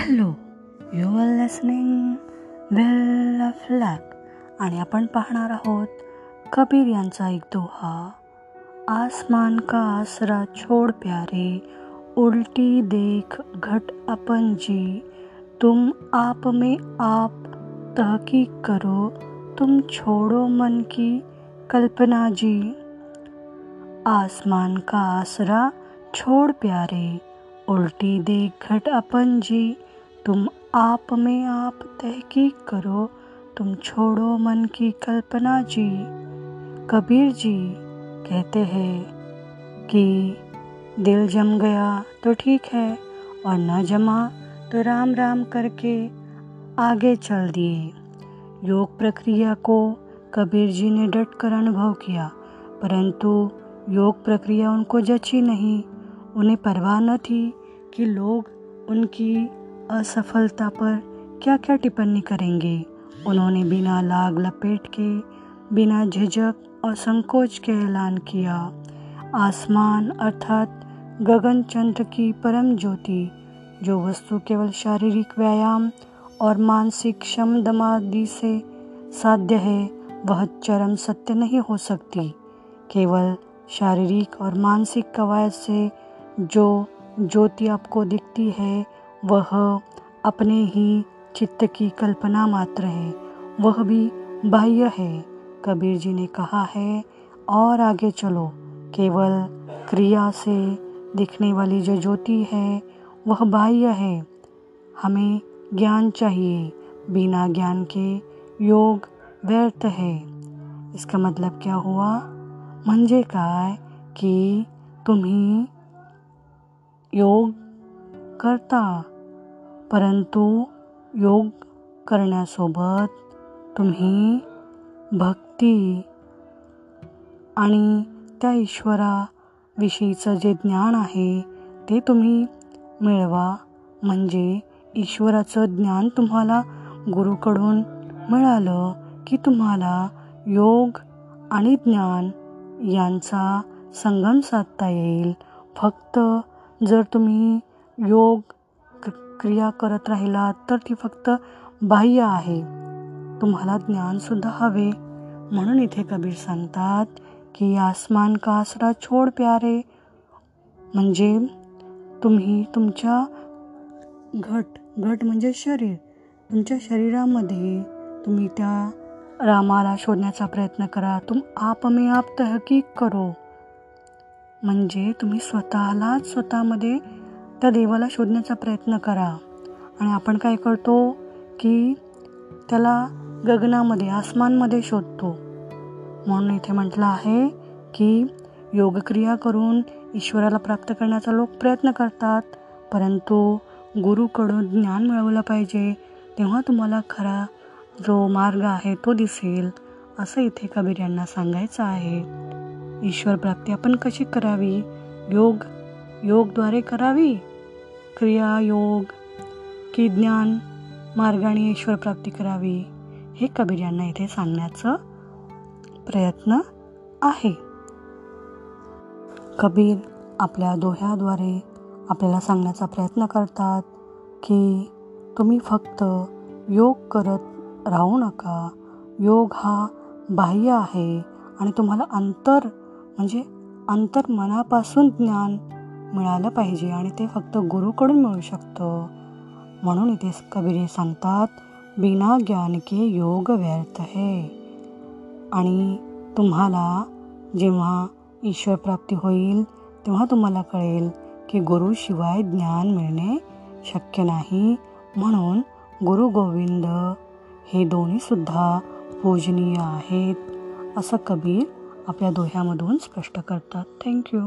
Hello you are listening well of lack आणि आपण पाहणार आहोत कबीर यांचा एक दोहा. आसमान का आसरा छोड़ प्यारे उलटी देख घट अपन जी. तुम आप में आप तहकीक करो तुम छोड़ो मन की कल्पना जी. आसमान का आसरा छोड़ प्यारे उल्टी देख घट अपन जी. तुम आप में आप तहकीक करो, तुम छोड़ो मन की कल्पना जी। कबीर जी कहते हैं कि दिल जम गया तो ठीक है और न जमा तो राम राम करके आगे चल दिए। योग प्रक्रिया को कबीर जी ने डट कर अनुभव किया, परंतु योग प्रक्रिया उनको जची नहीं। उन्हें परवाह न थी कि लोग उनकी असफलता पर क्या क्या टिप्पणी करेंगे? उन्होंने बिना लाग लपेट के, बिना झिझक और संकोच के ऐलान किया। आसमान अर्थात गगन चंद्र की परम ज्योति, जो वस्तु केवल शारीरिक व्यायाम और मानसिक क्षम दमादि से साध्य है, वह चरम सत्य नहीं हो सकती। केवल शारीरिक और मानसिक कवायद से जो ज्योति आपको दिखती है वह अपने ही चित्त की कल्पना मात्र है। वह भी बाह्य है। कबीर जी ने कहा है, और आगे चलो। केवल क्रिया से दिखने वाली जो ज्योति है, वह बाह्य है। हमें ज्ञान चाहिए। बिना ज्ञान के योग व्यर्थ है। इसका मतलब क्या हुआ? म्हणजे काय की तुम्ही योग करता। परंतु योग करण्यासोबत तुम्ही भक्ती आणि त्या ईश्वराविषयीचं जे ज्ञान आहे ते तुम्ही मिळवा. म्हणजे ईश्वराचं ज्ञान तुम्हाला गुरुकडून मिळालं की तुम्हाला योग आणि ज्ञान यांचा संगम साधता येईल. फक्त जर तुम्ही योग क्रिया करत राहिलात तर ती फक्त बाह्य आहे. तुम्हाला ज्ञानसुद्धा हवे. म्हणून इथे कबीर सांगतात की आसमान का आसरा छोड प्यारे? म्हणजे तुम्ही तुमच्या घट घट म्हणजे शरीर. तुमच्या शरीरामध्ये तुम्ही त्या रामाला शोधण्याचा प्रयत्न करा. तुम आपमे आप तहकीक करो. म्हणजे तुम्ही स्वतःलाच स्वतःमध्ये त्या देवाला शोधण्याचा प्रयत्न करा. आणि आपण काय करतो की त्याला गगनामध्ये आसमानमध्ये शोधतो. म्हणून इथे म्हटलं आहे की योगक्रिया करून ईश्वराला प्राप्त करण्याचा लोक प्रयत्न करतात. परंतु गुरुकडून ज्ञान मिळवलं पाहिजे तेव्हा तुम्हाला खरा जो मार्ग आहे तो दिसेल असं इथे कबीर यांना सांगायचं आहे. ईश्वर प्राप्ती आपण कशी करावी? योग योगद्वारे करावी? क्रिया योग की ज्ञान मार्गाने ईश्वर प्राप्ती करावी हे कबीर यांना इथे सांगण्याचं प्रयत्न आहे. कबीर आपल्या दोह्याद्वारे आपल्याला सांगण्याचा प्रयत्न करतात की तुम्ही फक्त योग करत राहू नका. योग हा बाह्य आहे आणि तुम्हाला अंतर म्हणजे अंतर मनापासून ज्ञान मिळालं पाहिजे आणि ते फक्त गुरुकडून मिळू शकतं. म्हणून इथे कबीर सांगतात बिना ज्ञान के योग व्यर्थ है. आणि तुम्हाला जेव्हा ईश्वर प्राप्ती होईल तेव्हा तुम्हाला कळेल की गुरुशिवाय ज्ञान मिळणे शक्य नाही. म्हणून गुरु गोविंद हे दोन्हीसुद्धा पूजनीय आहेत असं कबीर आपल्या दोह्यामधून स्पष्ट करतात. थँक्यू